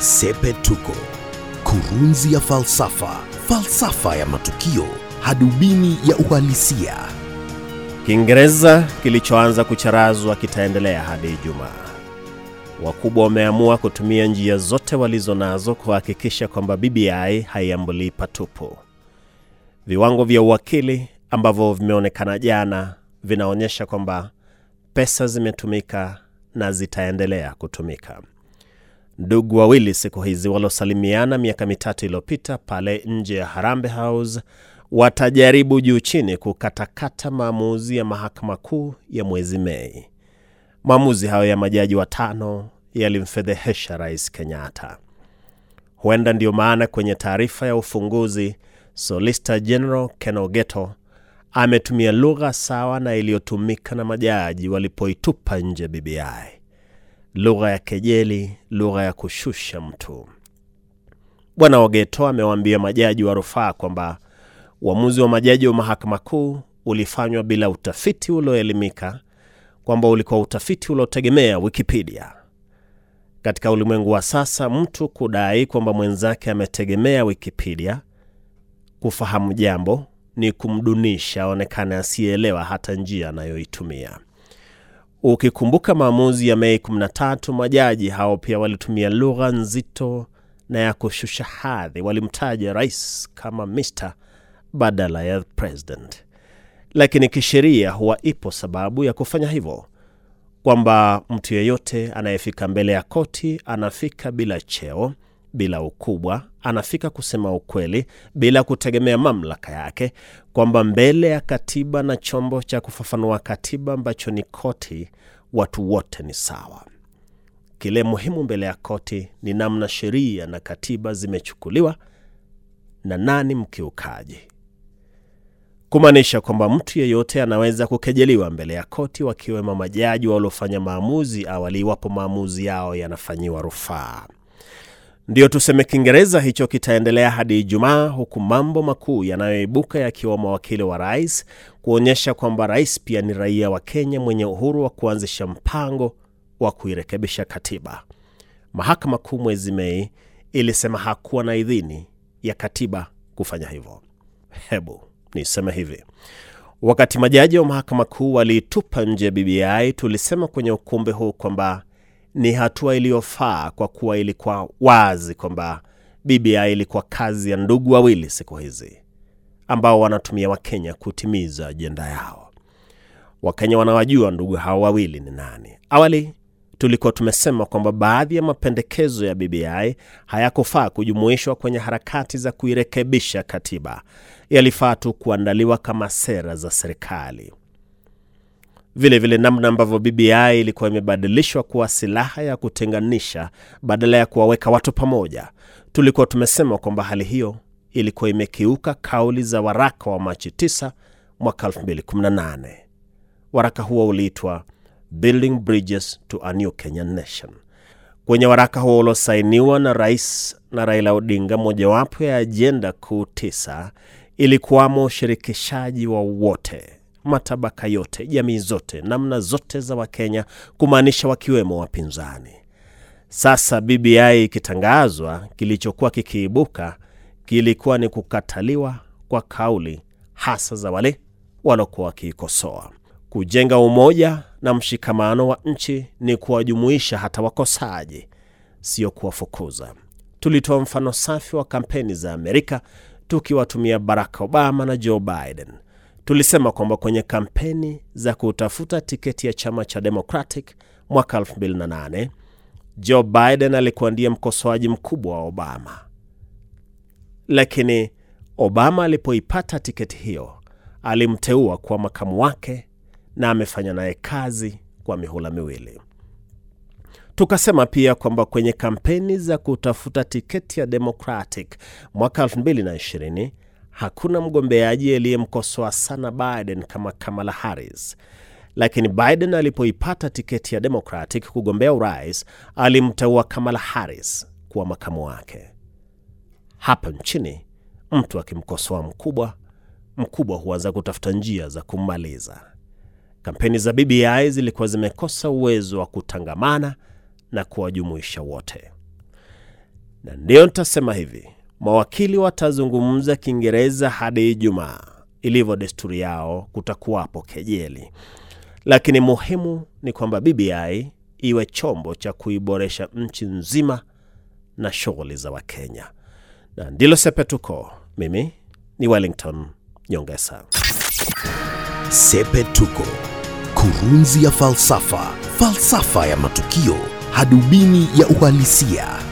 Sepetuko, kurunzi ya falsafa, falsafa ya matukio, hadubini ya uhalisia. Kiingereza kilichoanza kucharazwa kitaendelea hadi Ijumaa. Wakubwa wameamua kutumia njia zote walizo nazo kuhakikisha kwamba BBI haiambulii patupu. Viwango vya uwakili ambavyo vimeonekana jana vinaonyesha kwamba pesa zimetumika na zitaendelea kutumika. Ndugu wawili siku hizi waliosalimiana miaka mitatu iliyopita pale nje ya Harambe House watajaribu juu chini kukatakata maamuzi ya mahakama kuu ya mwezi Mei. Maamuzi hayo ya majaji watano yalimfedhehesha Rais Kenyatta. Huenda ndiyo maana kwenye taarifa ya ufunguzi Solicitor General Ken Ogeto ametumia lugha sawa na iliyotumika na majaji walipoitupa nje BBI, lugha ya kejeli, lugha ya kushusha mtu. Bwana Ogeto amewaambia majaji wa rufaa kwamba uamuzi wa majaji wa mahakama kuu ulifanywa bila utafiti ulioelimika, kwamba ulikuwa utafiti uliotegemea Wikipedia. Katika ulimwengu wa sasa, mtu kudai kwamba mwenzake ametegemea Wikipedia kufahamu jambo ni kumdunisha aonekane asiyeelewa hata njia anayoitumia. Ukikumbuka maamuzi ya Mei 13, majaji hao pia walitumia lugha nzito na ya kushusha hadhi. Walimtaja rais kama Mr badala ya president, lakini kisheria huwa ipo sababu ya kufanya hivyo, kwamba mtu yeyote anayefika mbele ya koti anafika bila cheo bila ukubwa, anafika kusema ukweli bila kutegemea mamlaka yake, kwamba mbele ya katiba na chombo cha kufafanua katiba ambacho ni koti, watu wote ni sawa. Kile muhimu mbele ya koti ni namna sheria na katiba zimechukuliwa na nani mkiukaji, kumaanisha kwamba mtu yeyote anaweza kukejeliwa mbele ya koti, wakiwemo majaji waliofanya maamuzi awali, iwapo maamuzi yao yanafanyiwa rufaa. Ndiyo tuseme Kiingereza hicho kitaendelea hadi Ijumaa, huku mambo makuu yanayoibuka yakiwa mawakili wa rais kuonyesha kwamba rais pia ni raia wa Kenya mwenye uhuru wa kuanzisha mpango wa kuirekebisha katiba. Mahakama Kuu mwezi Mei ilisema hakuwa na idhini ya katiba kufanya hivyo. Hebu niseme hivi, wakati majaji wa mahakama kuu waliitupa nje BBI, tulisema kwenye ukumbi huu kwamba ni hatua iliyofaa kwa kuwa ilikuwa wazi kwamba BBI ilikuwa kazi ya ndugu wawili siku hizi ambao wanatumia Wakenya kutimiza ajenda yao. Wakenya wanawajua ndugu hao wawili ni nani. Awali tulikuwa tumesema kwamba baadhi ya mapendekezo ya BBI hayakufaa kujumuishwa kwenye harakati za kuirekebisha katiba, yalifaa tu kuandaliwa kama sera za serikali. Vile vile namna ambavyo BBI ilikuwa imebadilishwa kuwa silaha ya kutenganisha badala ya kuwaweka watu pamoja. Tulikuwa tumesema kwamba hali hiyo ilikuwa imekiuka kauli za waraka wa Machi 9 mwaka 2018. Waraka huo uliitwa Building Bridges to a New Kenyan Nation. Kwenye waraka huo uliosainiwa na rais na Raila Odinga, mojawapo ya ajenda kuu tisa ilikuwamo ushirikishaji wa wote matabaka yote, jamii zote, namna zote za Wakenya, kumaanisha wakiwemo wapinzani. Sasa BBI ikitangazwa, kilichokuwa kikiibuka kilikuwa ni kukataliwa kwa kauli hasa za wale waliokuwa wakiikosoa. Kujenga umoja na mshikamano wa nchi ni kuwajumuisha hata wakosaji, sio kuwafukuza. Tulitoa mfano safi wa kampeni za Amerika tukiwatumia Barack Obama na Joe Biden. Tulisema kwamba kwenye kampeni za kutafuta tiketi ya chama cha Democratic mwaka 2008 Joe Biden alikuwa ndiye mkosoaji mkubwa wa Obama, lakini Obama alipoipata tiketi hiyo alimteua kuwa makamu wake na amefanya naye kazi kwa mihula miwili. Tukasema pia kwamba kwenye kampeni za kutafuta tiketi ya Democratic mwaka 2020 hakuna mgombeaji aliyemkosoa sana Biden kama Kamala Harris, lakini Biden alipoipata tiketi ya Democratic kugombea urais alimteua Kamala Harris kuwa makamu wake. Hapa nchini mtu akimkosoa mkubwa, mkubwa huanza kutafuta njia za kummaliza. Kampeni za BBI zilikuwa zimekosa uwezo wa kutangamana na kuwajumuisha wote. na ndiyo nitasema hivi, mawakili watazungumza Kiingereza hadi Ijumaa. Ilivyo desturi yao, kutakuwapo kejeli, lakini muhimu ni kwamba BBI iwe chombo cha kuiboresha nchi nzima na shughuli za Wakenya, na ndilo Sepetuko. Mimi ni Wellington Nyongesa. Sepetuko, kurunzi ya falsafa, falsafa ya matukio, hadubini ya uhalisia.